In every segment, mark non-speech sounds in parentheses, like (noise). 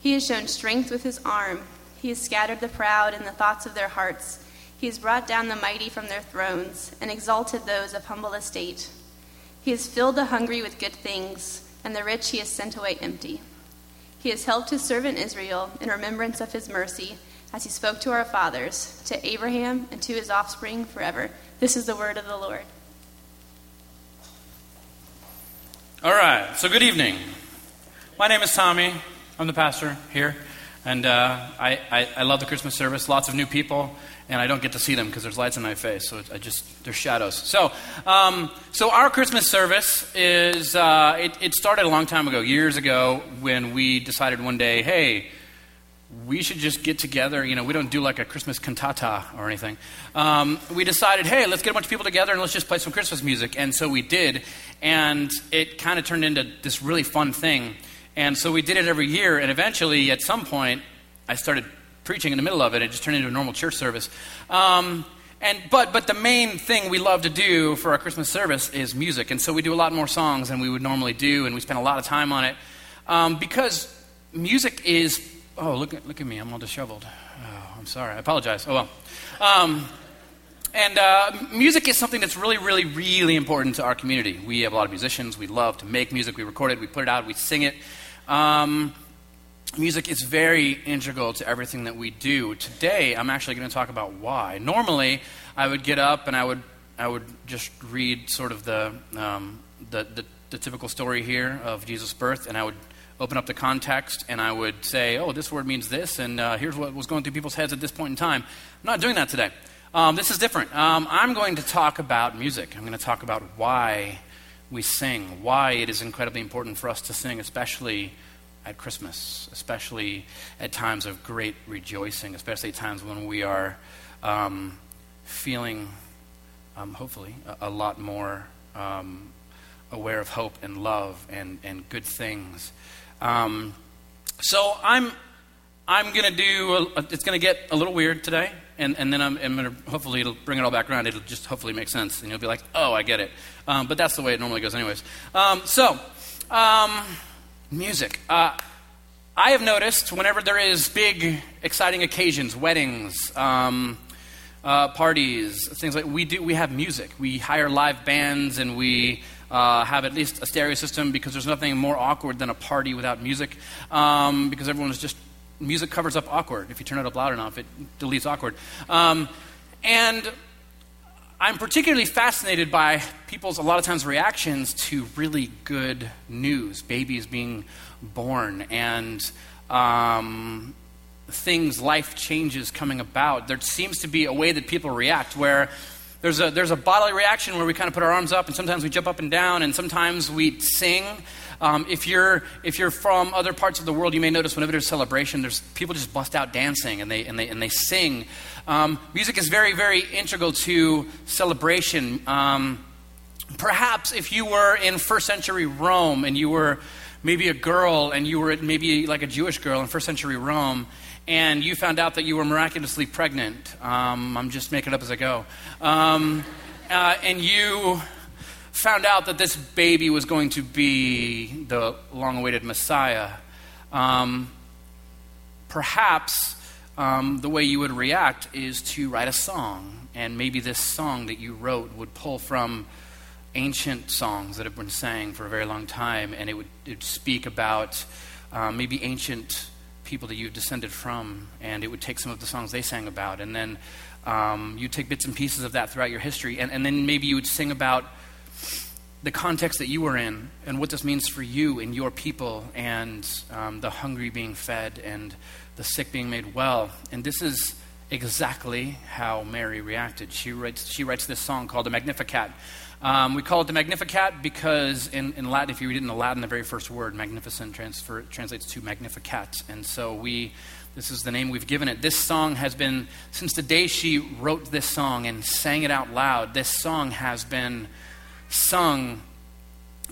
He has shown strength with his arm. He has scattered the proud in the thoughts of their hearts. He has brought down the mighty from their thrones and exalted those of humble estate. He has filled the hungry with good things, and the rich he has sent away empty. He has helped his servant Israel in remembrance of his mercy, as he spoke to our fathers, to Abraham, and to his offspring forever. This is the word of the Lord. All right, so good evening. My name is Tommy. I'm the pastor here, and uh, I, I, I, love the Christmas service. Lots of new people, and I don't get to see them because there's lights in my face, so I just there's shadows. So, um, so our Christmas service is uh, it, it started a long time ago, years ago, when we decided one day, hey, we should just get together. You know, we don't do like a Christmas cantata or anything. Um, we decided, hey, let's get a bunch of people together and let's just play some Christmas music. And so we did. And it kind of turned into this really fun thing. And so we did it every year, and eventually, at some point, I started preaching in the middle of it. It just turned into a normal church service. Um, and, but, but the main thing we love to do for our Christmas service is music. And so we do a lot more songs than we would normally do, and we spend a lot of time on it. Um, because music is, oh, look look at me, I'm all disheveled. Oh, I'm sorry, I apologize. Oh, well. Um, and uh, music is something that's really, really, really important to our community. We have a lot of musicians. We love to make music. We record it, we put it out, we sing it. Um, music is very integral to everything that we do. Today, I'm actually going to talk about why. Normally, I would get up and I would, I would just read sort of the, um, the, the, the typical story here of Jesus' birth, and I would open up the context and I would say, oh, this word means this, and uh, here's what was going through people's heads at this point in time. I'm not doing that today. Um, this is different. Um, I'm going to talk about music. I'm going to talk about why we sing, why it is incredibly important for us to sing, especially at Christmas, especially at times of great rejoicing, especially at times when we are um, feeling, um, hopefully, a, a, lot more um, aware of hope and love and, and good things. Um, so I'm, I'm going to do, a, it's going to get a little weird today and, and then I'm, I'm going to hopefully it'll bring it all back around. It'll just hopefully make sense, and you'll be like, oh, I get it. Um, but that's the way it normally goes, anyways. Um, so, um, music. Uh, I have noticed whenever there is big, exciting occasions, weddings, um, uh, parties, things like we do, we have music. We hire live bands, and we uh, have at least a stereo system because there's nothing more awkward than a party without music um, because everyone is just music covers up awkward. If you turn it up loud enough, it deletes awkward. Um, and I'm particularly fascinated by people's, a lot of times, reactions to really good news babies being born and um, things, life changes coming about. There seems to be a way that people react where there's a, there's a bodily reaction where we kind of put our arms up and sometimes we jump up and down and sometimes we sing um, if, you're, if you're from other parts of the world, you may notice whenever there's celebration, there's people just bust out dancing and they, and they, and they sing. Um, music is very, very integral to celebration. Um, perhaps if you were in first century Rome and you were maybe a girl and you were maybe like a Jewish girl in first century Rome and you found out that you were miraculously pregnant, um, I'm just making it up as I go, um, uh, and you found out that this baby was going to be the long awaited Messiah, um, perhaps um, the way you would react is to write a song. And maybe this song that you wrote would pull from ancient songs that have been sang for a very long time, and it would, it would speak about um, maybe ancient people that you've descended from, and it would take some of the songs they sang about, and then um, you'd take bits and pieces of that throughout your history, and, and then maybe you would sing about the context that you were in and what this means for you and your people and um, the hungry being fed and the sick being made well. And this is exactly how Mary reacted. She writes, she writes this song called the Magnificat. Um, we call it the Magnificat because in, in Latin, if you read it in the Latin, the very first word, magnificent, transfer, translates to Magnificat. And so we This is the name we've given it. This song has been, since the day she wrote this song and sang it out loud, this song has been sung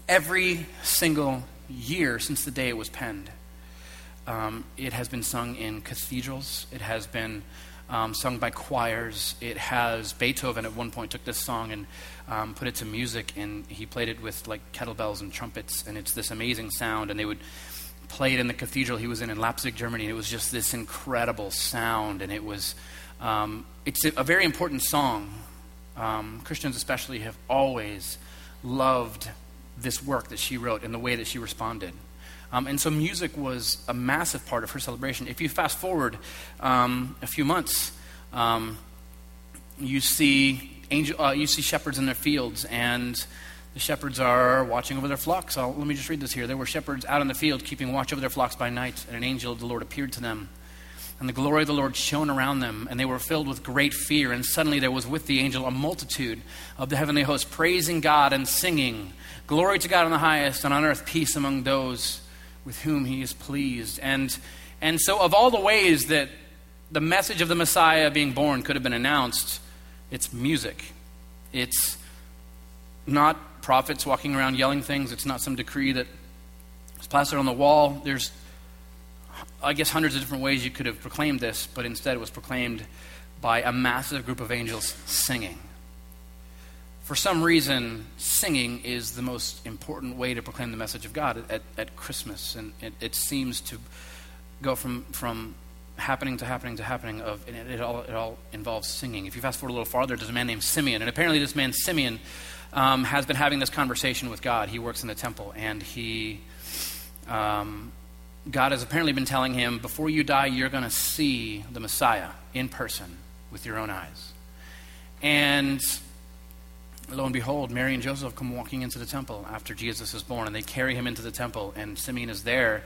every single year since the day it was penned. Um, it has been sung in cathedrals, it has been um, sung by choirs. It has Beethoven at one point took this song and um, put it to music, and he played it with like kettlebells and trumpets, and it's this amazing sound. And they would play it in the cathedral he was in in Leipzig, Germany, and it was just this incredible sound, and it was um, it's a, a, very important song. Um, Christians especially have always loved this work that she wrote and the way that she responded. Um, and so music was a massive part of her celebration. If you fast forward um, a few months, um, you see angel, uh, you see shepherds in their fields, and the shepherds are watching over their flocks. I'll, let me just read this here. There were shepherds out in the field keeping watch over their flocks by night, and an angel of the Lord appeared to them. And the glory of the Lord shone around them, and they were filled with great fear. And suddenly there was with the angel a multitude of the heavenly host, praising God and singing, Glory to God in the highest, and on earth peace among those with whom he is pleased. And, and so, of all the ways that the message of the Messiah being born could have been announced, it's music. It's not prophets walking around yelling things. It's not some decree that is plastered on the wall. There's, I guess, hundreds of different ways you could have proclaimed this, but instead it was proclaimed by a massive group of angels singing. For some reason, singing is the most important way to proclaim the message of God at, at Christmas. And it, it seems to go from, from happening to happening to happening of it, it, all, it all involves singing. If you fast forward a little farther, there's a man named Simeon. And apparently this man, Simeon, um, has been having this conversation with God. He works in the temple, and he, um, God has apparently been telling him, before you die, you're going to see the Messiah in person with your own eyes. And lo and behold, Mary and Joseph come walking into the temple after Jesus is born, and they carry him into the temple, and Simeon is there,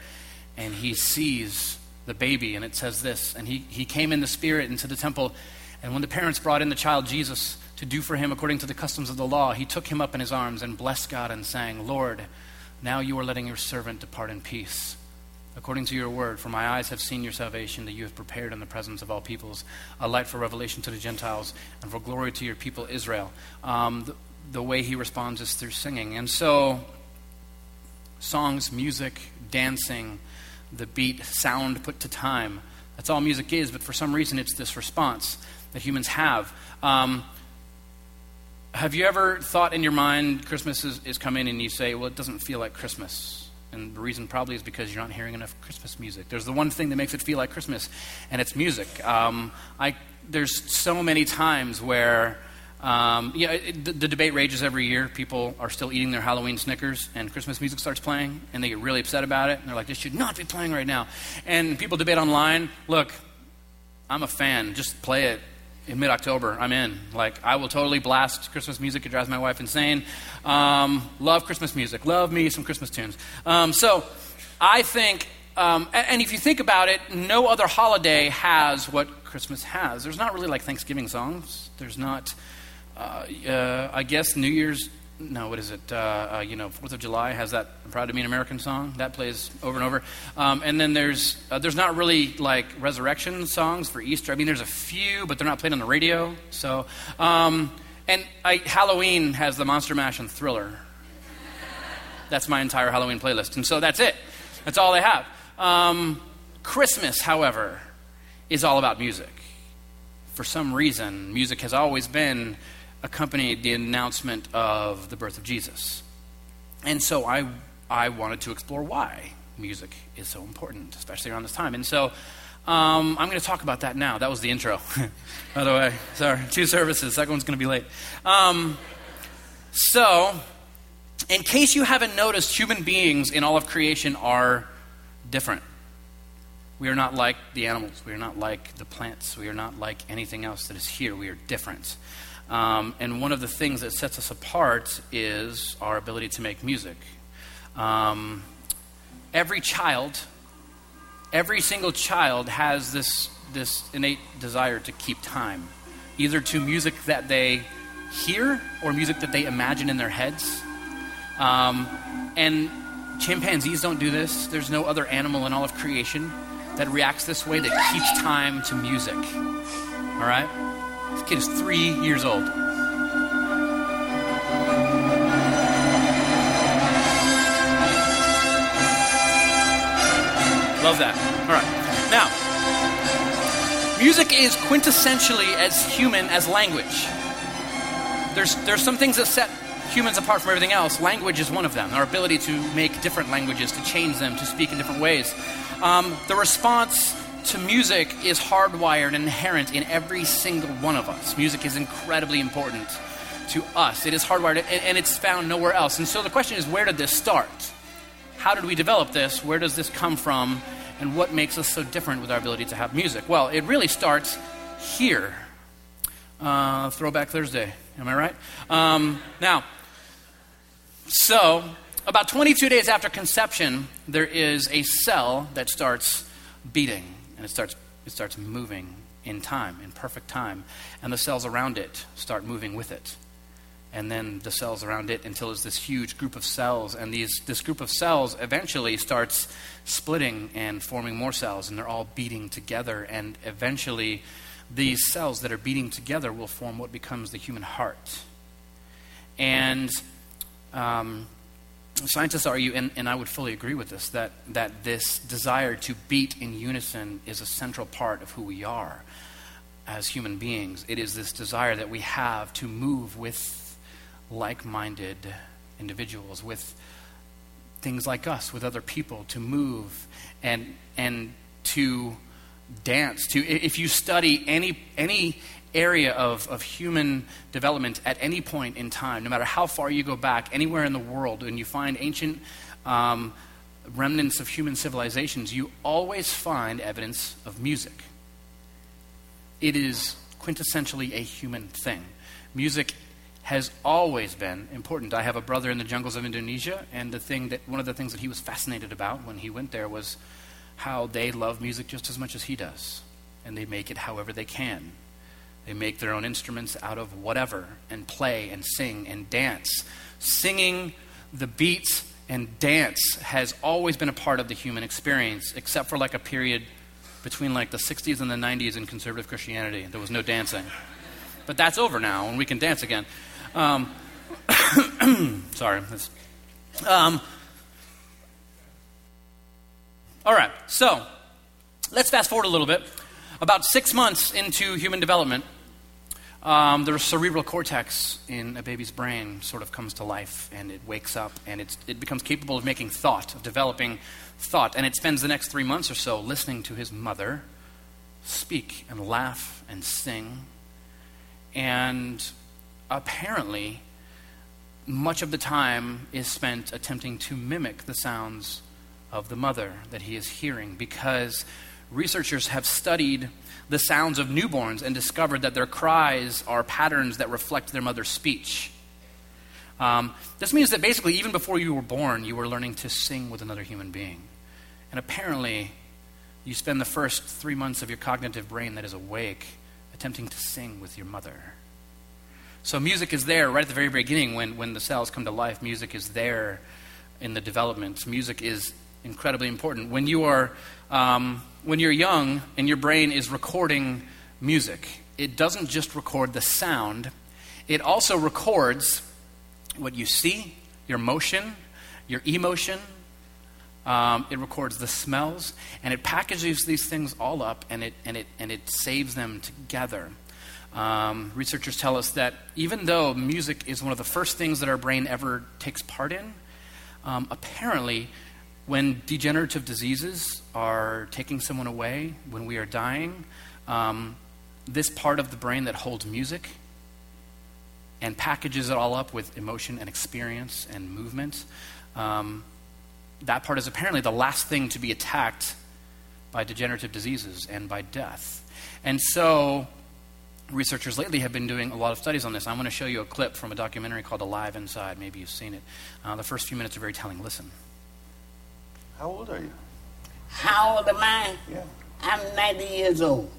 and he sees the baby, and it says this, and he, he came in the spirit into the temple, and when the parents brought in the child Jesus, to do for him according to the customs of the law, he took him up in his arms and blessed God and sang, Lord, now you are letting your servant depart in peace. According to your word, for my eyes have seen your salvation that you have prepared in the presence of all peoples, a light for revelation to the Gentiles and for glory to your people Israel. Um, the, the way he responds is through singing. And so, songs, music, dancing, the beat, sound put to time, that's all music is, but for some reason it's this response that humans have. Um, have you ever thought in your mind Christmas is, is coming and you say, well, it doesn't feel like Christmas? And the reason probably is because you're not hearing enough Christmas music. There's the one thing that makes it feel like Christmas, and it's music. Um, I, there's so many times where um, it, the, the, debate rages every year. People are still eating their Halloween Snickers, and Christmas music starts playing, and they get really upset about it. And they're like, this should not be playing right now. And people debate online. Look, I'm a fan. Just play it in mid October, I'm in. Like, I will totally blast Christmas music. It drives my wife insane. Um, love Christmas music. Love me some Christmas tunes. Um, so, I think, um, and, and, if you think about it, no other holiday has what Christmas has. There's not really like Thanksgiving songs. There's not, uh, uh, I guess, New Year's no, what is it? Uh, uh, you know, Fourth of July has that I'm "Proud to Be an American" song that plays over and over. Um, and then there's uh, there's not really like resurrection songs for Easter. I mean, there's a few, but they're not played on the radio. So, um, and I, Halloween has the Monster Mash and Thriller. That's my entire Halloween playlist, and so that's it. That's all I have. Um, Christmas, however, is all about music. For some reason, music has always been accompanied the announcement of the birth of Jesus. And so I, I wanted to explore why music is so important, especially around this time. And so um, I'm going to talk about that now. That was the intro, (laughs) by the way. Sorry, two services. Second one's going to be late. Um, so, in case you haven't noticed, human beings in all of creation are different. We are not like the animals. We are not like the plants. We are not like anything else that is here. We are different. Um, and one of the things that sets us apart is our ability to make music. Um, every child, every single child has this, this innate desire to keep time, either to music that they hear or music that they imagine in their heads. Um, and chimpanzees don't do this. There's no other animal in all of creation that reacts this way, that keeps time to music. All right? This kid is three years old. Love that. All right. Now, music is quintessentially as human as language. There's, there's some things that set humans apart from everything else. Language is one of them. Our ability to make different languages, to change them, to speak in different ways. Um, the response to music is hardwired and inherent in every single one of us. Music is incredibly important to us. It is hardwired and, and it's found nowhere else. And so the question is where did this start? How did we develop this? Where does this come from? And what makes us so different with our ability to have music? Well, it really starts here. Uh, Throwback Thursday, am I right? Um, now, so about 22 days after conception, there is a cell that starts beating and it starts, it starts moving in time, in perfect time. And the cells around it start moving with it and then the cells around it until it's this huge group of cells. And these, this group of cells eventually starts splitting and forming more cells, and they're all beating together. And eventually, these cells that are beating together will form what becomes the human heart. And um, scientists argue, and, and I would fully agree with this, that, that this desire to beat in unison is a central part of who we are as human beings. It is this desire that we have to move with like minded individuals, with things like us, with other people, to move and, and to dance. To, if you study any, any area of, of human development at any point in time, no matter how far you go back, anywhere in the world, and you find ancient um, remnants of human civilizations, you always find evidence of music. It is quintessentially a human thing. Music has always been important. I have a brother in the jungles of Indonesia, and the thing that one of the things that he was fascinated about when he went there was how they love music just as much as he does, and they make it however they can. They make their own instruments out of whatever and play and sing and dance. Singing the beats and dance has always been a part of the human experience, except for like a period between like the 60s and the 90s in conservative Christianity. There was no dancing. But that's over now, and we can dance again. Um, (coughs) sorry. Um, all right, so let's fast forward a little bit. About six months into human development, um, the cerebral cortex in a baby's brain sort of comes to life and it wakes up and it becomes capable of making thought, of developing thought. And it spends the next three months or so listening to his mother speak and laugh and sing. And apparently, much of the time is spent attempting to mimic the sounds of the mother that he is hearing because researchers have studied the sounds of newborns and discovered that their cries are patterns that reflect their mother's speech. Um, this means that basically, even before you were born, you were learning to sing with another human being. And apparently, you spend the first three months of your cognitive brain that is awake attempting to sing with your mother. So music is there right at the very beginning when, when the cells come to life. Music is there in the development. Music is incredibly important. When you are um, when you're young and your brain is recording music, it doesn't just record the sound, it also records what you see, your motion, your emotion. Um, it records the smells, and it packages these things all up, and it and it and it saves them together. Um, researchers tell us that even though music is one of the first things that our brain ever takes part in, um, apparently, when degenerative diseases are taking someone away, when we are dying, um, this part of the brain that holds music and packages it all up with emotion and experience and movement, um, that part is apparently the last thing to be attacked by degenerative diseases and by death. And so, researchers lately have been doing a lot of studies on this. I'm going to show you a clip from a documentary called Alive Inside. Maybe you've seen it. Uh, the first few minutes are very telling. Listen. How old are you? How old am I? Yeah. I'm 90 years old.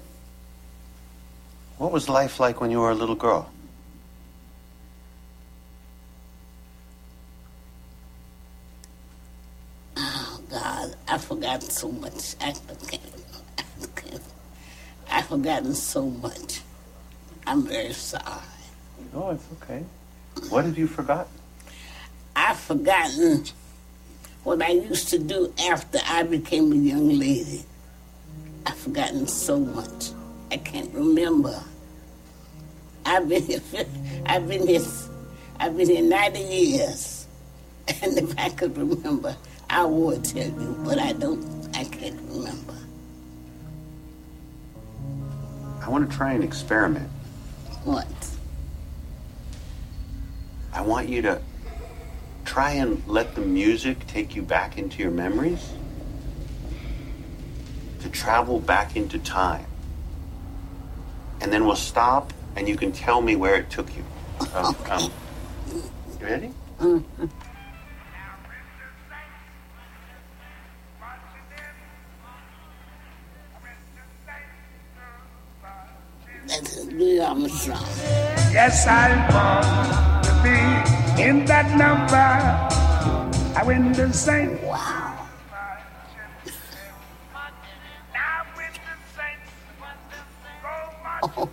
What was life like when you were a little girl? Oh, God, I forgot so much. I, forgot. I've forgotten so much. I'm very sorry. Oh, it's okay. What have you forgotten? I've forgotten what I used to do after I became a young lady. I've forgotten so much. I can't remember. I've been here, I've been here, I've been here 90 years. (laughs) And if I could remember, I would tell you, but I don't, I can't remember. I want to try an experiment. What? I want you to try and let the music take you back into your memories. To travel back into time. And then we'll stop and you can tell me where it took you. Um, (laughs) um, you ready? That's Louis Armstrong. Yes, I want to be in that number. I win the same. Wow. Oh,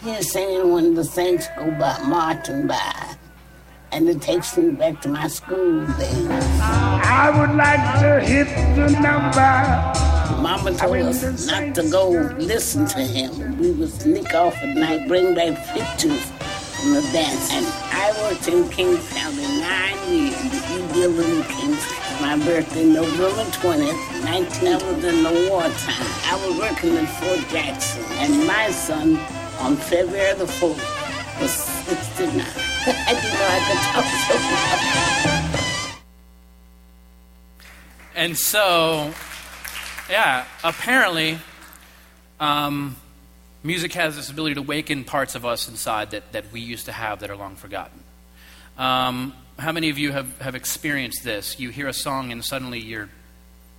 he's saying when the saints go by, marching by. And it takes me back to my school days. I would like to hit the number. Mama told us not to go listen to him. We would sneak off at night, bring back pictures from the dance. And I worked in Kings County nine years. You dealing in Kings County. My birthday, November 20th, 19. That was in the wartime. I was working in Fort Jackson. And my son, on February the 4th, was 69. (laughs) I didn't know I could talk so. And so, yeah, apparently, um, music has this ability to awaken parts of us inside that, that we used to have that are long forgotten. Um, how many of you have, have experienced this? You hear a song and suddenly you're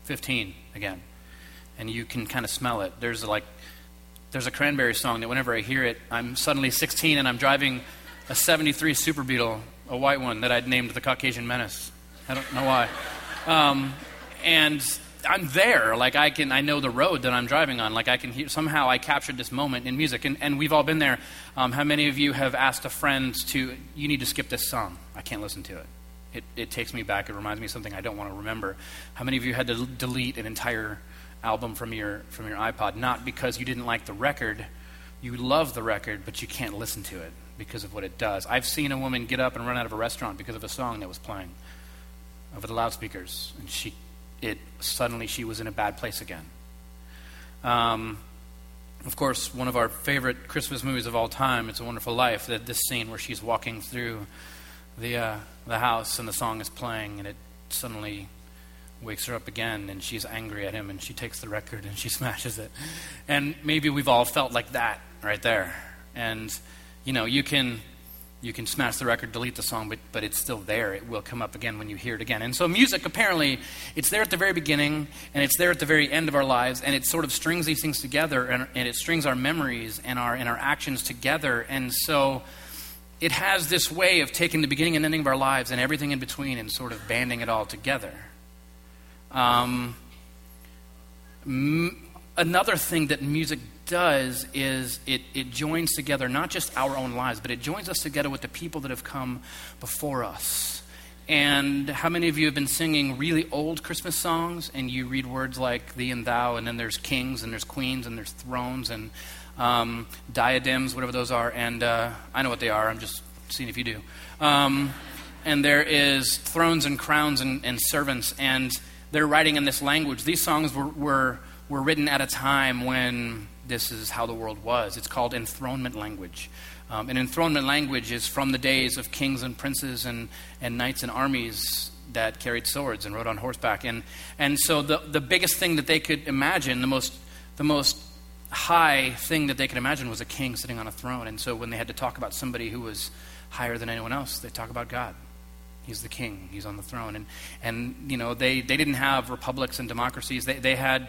15 again, and you can kind of smell it. There's like, there's a cranberry song that whenever I hear it, I'm suddenly 16 and I'm driving a 73 Super Beetle, a white one that I'd named the Caucasian Menace. I don't know why. Um, and I'm there. Like I can, I know the road that I'm driving on. Like I can hear, somehow I captured this moment in music. And, and we've all been there. Um, how many of you have asked a friend to, you need to skip this song? I can't listen to it. It, it takes me back. It reminds me of something I don't want to remember. How many of you had to delete an entire album from your, from your iPod? Not because you didn't like the record. You love the record, but you can't listen to it because of what it does. I've seen a woman get up and run out of a restaurant because of a song that was playing over the loudspeakers, and she it suddenly she was in a bad place again. Um, of course, one of our favorite Christmas movies of all time, It's a Wonderful Life, that this scene where she's walking through the, uh, the house and the song is playing and it suddenly wakes her up again and she's angry at him and she takes the record and she (laughs) smashes it. And maybe we've all felt like that right there. And, you know, you can you can smash the record, delete the song, but, but it's still there. It will come up again when you hear it again. And so, music, apparently, it's there at the very beginning, and it's there at the very end of our lives, and it sort of strings these things together, and, and it strings our memories and our, and our actions together. And so, it has this way of taking the beginning and ending of our lives and everything in between and sort of banding it all together. Um, m- another thing that music does is it, it joins together not just our own lives, but it joins us together with the people that have come before us. And how many of you have been singing really old Christmas songs and you read words like thee and thou, and then there's kings and there's queens and there's thrones and um, diadems, whatever those are, and uh, I know what they are, I'm just seeing if you do. Um, and there is thrones and crowns and, and servants, and they're writing in this language. These songs were, were, were written at a time when this is how the world was. It's called enthronement language. Um, and enthronement language is from the days of kings and princes and, and knights and armies that carried swords and rode on horseback. And, and so the, the biggest thing that they could imagine, the most, the most high thing that they could imagine was a king sitting on a throne. And so when they had to talk about somebody who was higher than anyone else, they talk about God. He's the king. He's on the throne. And, and you know, they, they didn't have republics and democracies. They, they had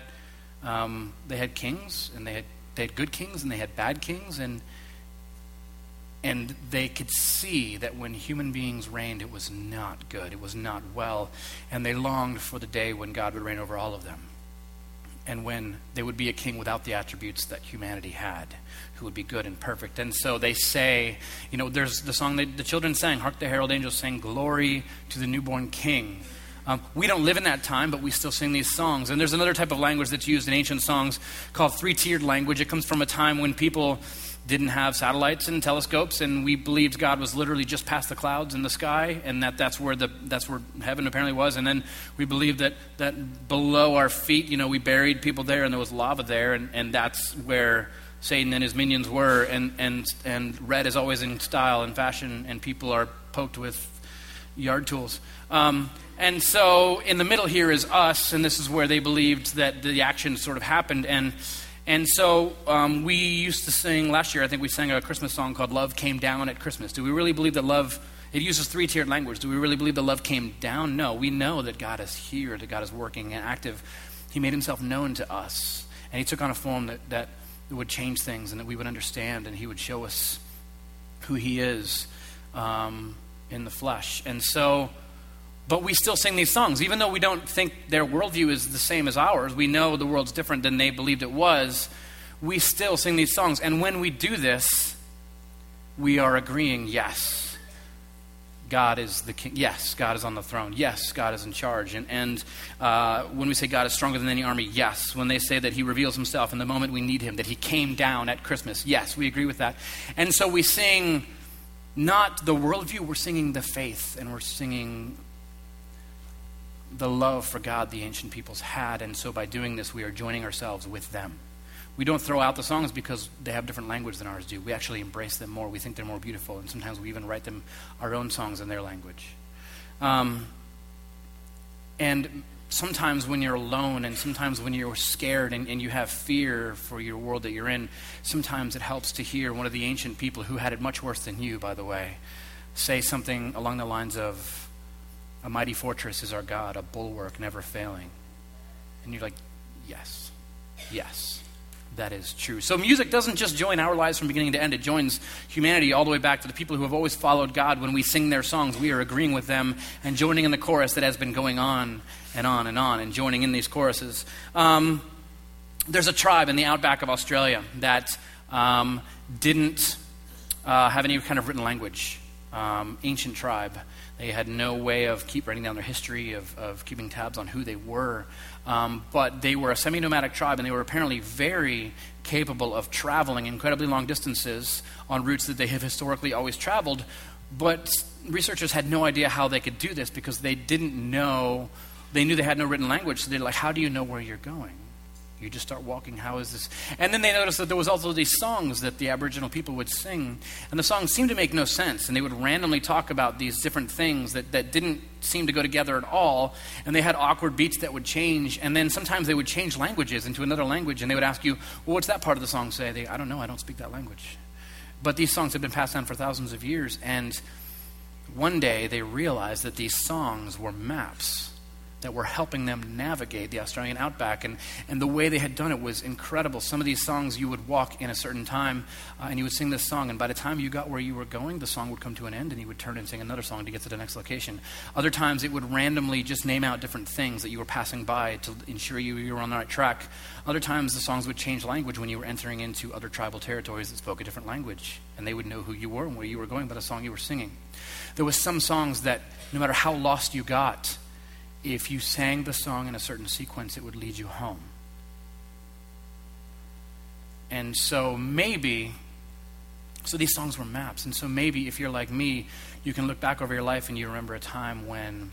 um, they had kings, and they had, they had good kings, and they had bad kings, and, and they could see that when human beings reigned, it was not good, it was not well, and they longed for the day when God would reign over all of them. and when they would be a king without the attributes that humanity had, who would be good and perfect. And so they say, you know, there's the song that the children sang, Hark the Herald Angels sang, Glory to the newborn king. Um, we don't live in that time, but we still sing these songs. And there's another type of language that's used in ancient songs called three tiered language. It comes from a time when people didn't have satellites and telescopes, and we believed God was literally just past the clouds in the sky, and that that's where the that's where heaven apparently was. And then we believed that that below our feet, you know, we buried people there, and there was lava there, and, and that's where Satan and his minions were. And and and red is always in style and fashion, and people are poked with yard tools. Um, and so in the middle here is us, and this is where they believed that the action sort of happened. And and so um, we used to sing last year. I think we sang a Christmas song called "Love Came Down at Christmas." Do we really believe that love? It uses three-tiered language. Do we really believe that love came down? No. We know that God is here, that God is working and active. He made Himself known to us, and He took on a form that that would change things, and that we would understand, and He would show us who He is um, in the flesh. And so but we still sing these songs. Even though we don't think their worldview is the same as ours, we know the world's different than they believed it was, we still sing these songs. And when we do this, we are agreeing, yes, God is the king. Yes, God is on the throne. Yes, God is in charge. And, and uh, when we say God is stronger than any army, yes. When they say that he reveals himself in the moment we need him, that he came down at Christmas, yes, we agree with that. And so we sing not the worldview, we're singing the faith, and we're singing the love for God the ancient peoples had, and so by doing this, we are joining ourselves with them. We don't throw out the songs because they have different language than ours do. We actually embrace them more. We think they're more beautiful, and sometimes we even write them our own songs in their language. Um, and sometimes when you're alone, and sometimes when you're scared and, and you have fear for your world that you're in, sometimes it helps to hear one of the ancient people who had it much worse than you, by the way, say something along the lines of, a mighty fortress is our God, a bulwark never failing. And you're like, yes, yes, that is true. So music doesn't just join our lives from beginning to end, it joins humanity all the way back to the people who have always followed God. When we sing their songs, we are agreeing with them and joining in the chorus that has been going on and on and on and joining in these choruses. Um, there's a tribe in the outback of Australia that um, didn't uh, have any kind of written language, um, ancient tribe. They had no way of keep writing down their history, of, of keeping tabs on who they were. Um, but they were a semi nomadic tribe, and they were apparently very capable of traveling incredibly long distances on routes that they have historically always traveled. But researchers had no idea how they could do this because they didn't know, they knew they had no written language. So they're like, how do you know where you're going? You just start walking. How is this? And then they noticed that there was also these songs that the Aboriginal people would sing. And the songs seemed to make no sense. And they would randomly talk about these different things that, that didn't seem to go together at all. And they had awkward beats that would change. And then sometimes they would change languages into another language. And they would ask you, well, what's that part of the song say? They, I don't know. I don't speak that language. But these songs have been passed down for thousands of years. And one day they realized that these songs were maps that were helping them navigate the Australian outback. And, and the way they had done it was incredible. Some of these songs you would walk in a certain time uh, and you would sing this song, and by the time you got where you were going, the song would come to an end and you would turn and sing another song to get to the next location. Other times it would randomly just name out different things that you were passing by to ensure you, you were on the right track. Other times the songs would change language when you were entering into other tribal territories that spoke a different language, and they would know who you were and where you were going by the song you were singing. There was some songs that no matter how lost you got, if you sang the song in a certain sequence, it would lead you home. And so maybe, so these songs were maps. And so maybe if you're like me, you can look back over your life and you remember a time when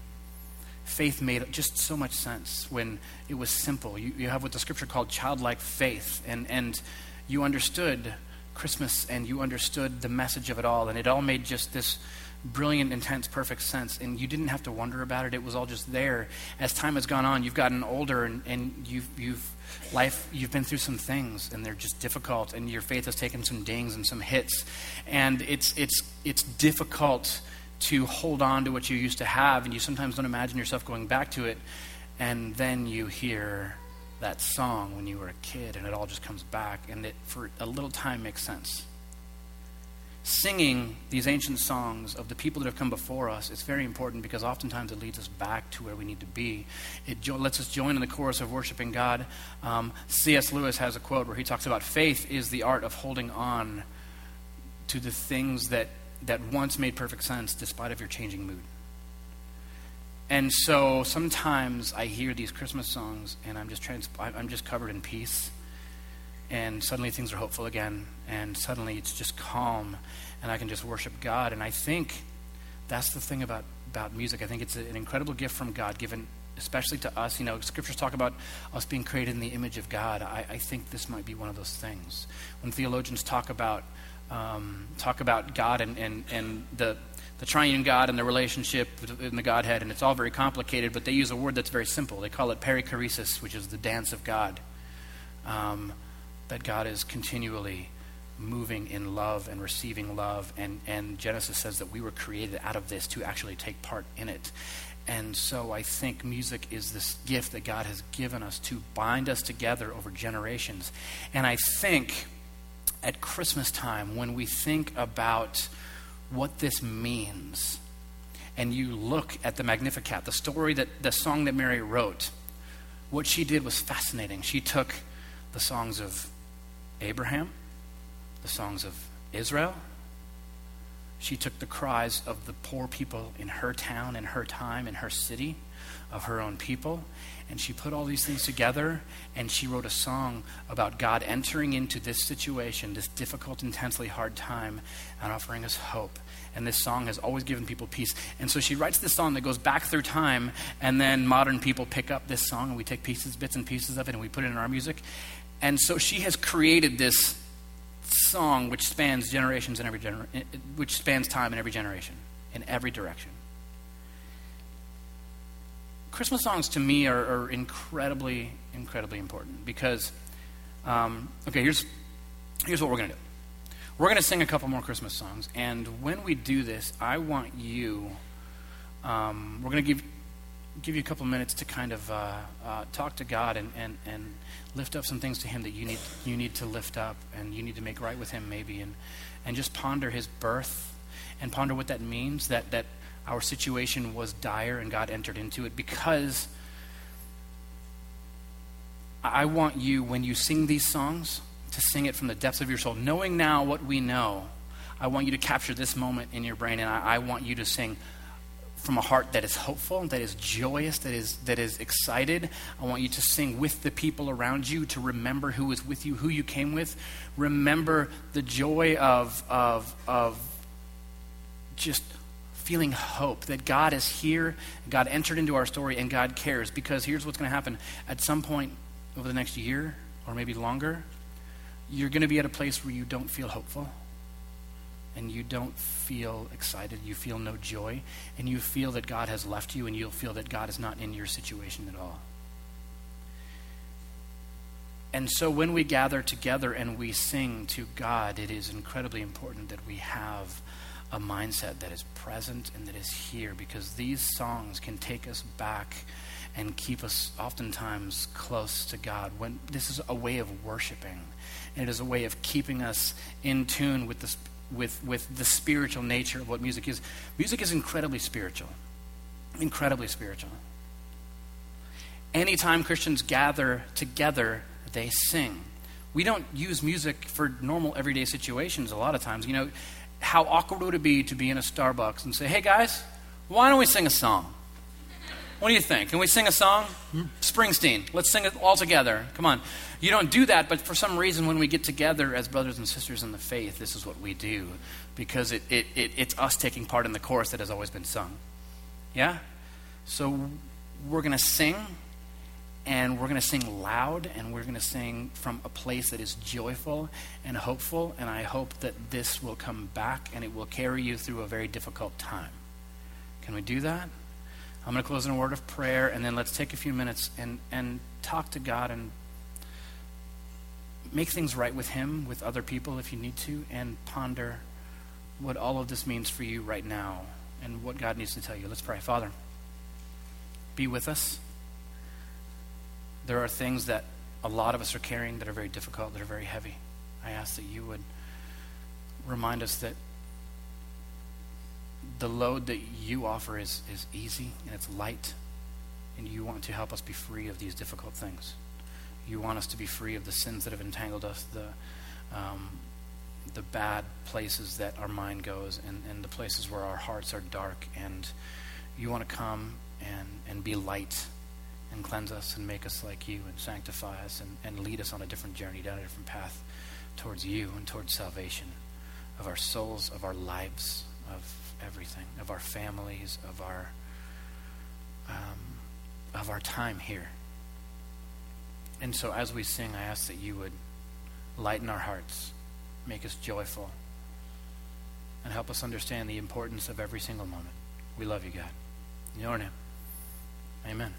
faith made just so much sense, when it was simple. You, you have what the scripture called childlike faith. And, and you understood Christmas and you understood the message of it all. And it all made just this brilliant, intense, perfect sense. And you didn't have to wonder about it. It was all just there. As time has gone on, you've gotten older and, and you've, you've, life, you've been through some things and they're just difficult and your faith has taken some dings and some hits. And it's, it's, it's difficult to hold on to what you used to have and you sometimes don't imagine yourself going back to it. And then you hear that song when you were a kid and it all just comes back and it for a little time makes sense singing these ancient songs of the people that have come before us is very important because oftentimes it leads us back to where we need to be. It jo- lets us join in the chorus of worshiping God. Um, C.S. Lewis has a quote where he talks about faith is the art of holding on to the things that, that once made perfect sense despite of your changing mood. And so sometimes I hear these Christmas songs and I'm just trans- I'm just covered in peace and suddenly things are hopeful again, and suddenly it's just calm, and I can just worship God. And I think that's the thing about, about music. I think it's an incredible gift from God, given especially to us. You know, scriptures talk about us being created in the image of God. I, I think this might be one of those things. When theologians talk about um, talk about God and, and, and the the triune God and the relationship in the Godhead, and it's all very complicated, but they use a word that's very simple. They call it perichoresis, which is the dance of God. Um, that God is continually moving in love and receiving love. And, and Genesis says that we were created out of this to actually take part in it. And so I think music is this gift that God has given us to bind us together over generations. And I think at Christmas time, when we think about what this means, and you look at the Magnificat, the story that the song that Mary wrote, what she did was fascinating. She took the songs of Abraham, the songs of Israel. She took the cries of the poor people in her town, in her time, in her city, of her own people, and she put all these things together and she wrote a song about God entering into this situation, this difficult, intensely hard time, and offering us hope. And this song has always given people peace. And so she writes this song that goes back through time, and then modern people pick up this song and we take pieces, bits and pieces of it, and we put it in our music. And so she has created this song which spans generations in every gener- which spans time in every generation, in every direction. Christmas songs to me are, are incredibly, incredibly important because, um, okay, here's, here's what we're going to do. We're going to sing a couple more Christmas songs, and when we do this, I want you, um, we're going to give, give you a couple minutes to kind of uh, uh, talk to God and, and, and lift up some things to Him that you need, you need to lift up and you need to make right with Him, maybe, and, and just ponder His birth and ponder what that means that, that our situation was dire and God entered into it because I want you, when you sing these songs, to sing it from the depths of your soul. Knowing now what we know, I want you to capture this moment in your brain, and I, I want you to sing from a heart that is hopeful, that is joyous, that is, that is excited. I want you to sing with the people around you, to remember who was with you, who you came with. Remember the joy of, of, of just feeling hope that God is here, God entered into our story, and God cares. Because here's what's going to happen at some point over the next year, or maybe longer, you're going to be at a place where you don't feel hopeful and you don't feel excited, you feel no joy, and you feel that God has left you, and you'll feel that God is not in your situation at all. And so when we gather together and we sing to God, it is incredibly important that we have a mindset that is present and that is here because these songs can take us back and keep us oftentimes close to God. When this is a way of worshiping, and it is a way of keeping us in tune with the with, with the spiritual nature of what music is. Music is incredibly spiritual. Incredibly spiritual. Anytime Christians gather together, they sing. We don't use music for normal everyday situations a lot of times. You know, how awkward would it be to be in a Starbucks and say, hey guys, why don't we sing a song? What do you think? Can we sing a song? Springsteen. Let's sing it all together. Come on. You don't do that, but for some reason, when we get together as brothers and sisters in the faith, this is what we do because it, it, it, it's us taking part in the chorus that has always been sung. Yeah? So we're going to sing, and we're going to sing loud, and we're going to sing from a place that is joyful and hopeful, and I hope that this will come back and it will carry you through a very difficult time. Can we do that? I'm going to close in a word of prayer, and then let's take a few minutes and, and talk to God and make things right with Him, with other people if you need to, and ponder what all of this means for you right now and what God needs to tell you. Let's pray. Father, be with us. There are things that a lot of us are carrying that are very difficult, that are very heavy. I ask that you would remind us that the load that you offer is, is easy and it's light, and you want to help us be free of these difficult things. You want us to be free of the sins that have entangled us, the, um, the bad places that our mind goes, and, and the places where our hearts are dark. And you want to come and, and be light and cleanse us and make us like you and sanctify us and, and lead us on a different journey, down a different path towards you and towards salvation of our souls, of our lives, of everything, of our families, of our um, of our time here. And so, as we sing, I ask that you would lighten our hearts, make us joyful, and help us understand the importance of every single moment. We love you, God. In your name, amen.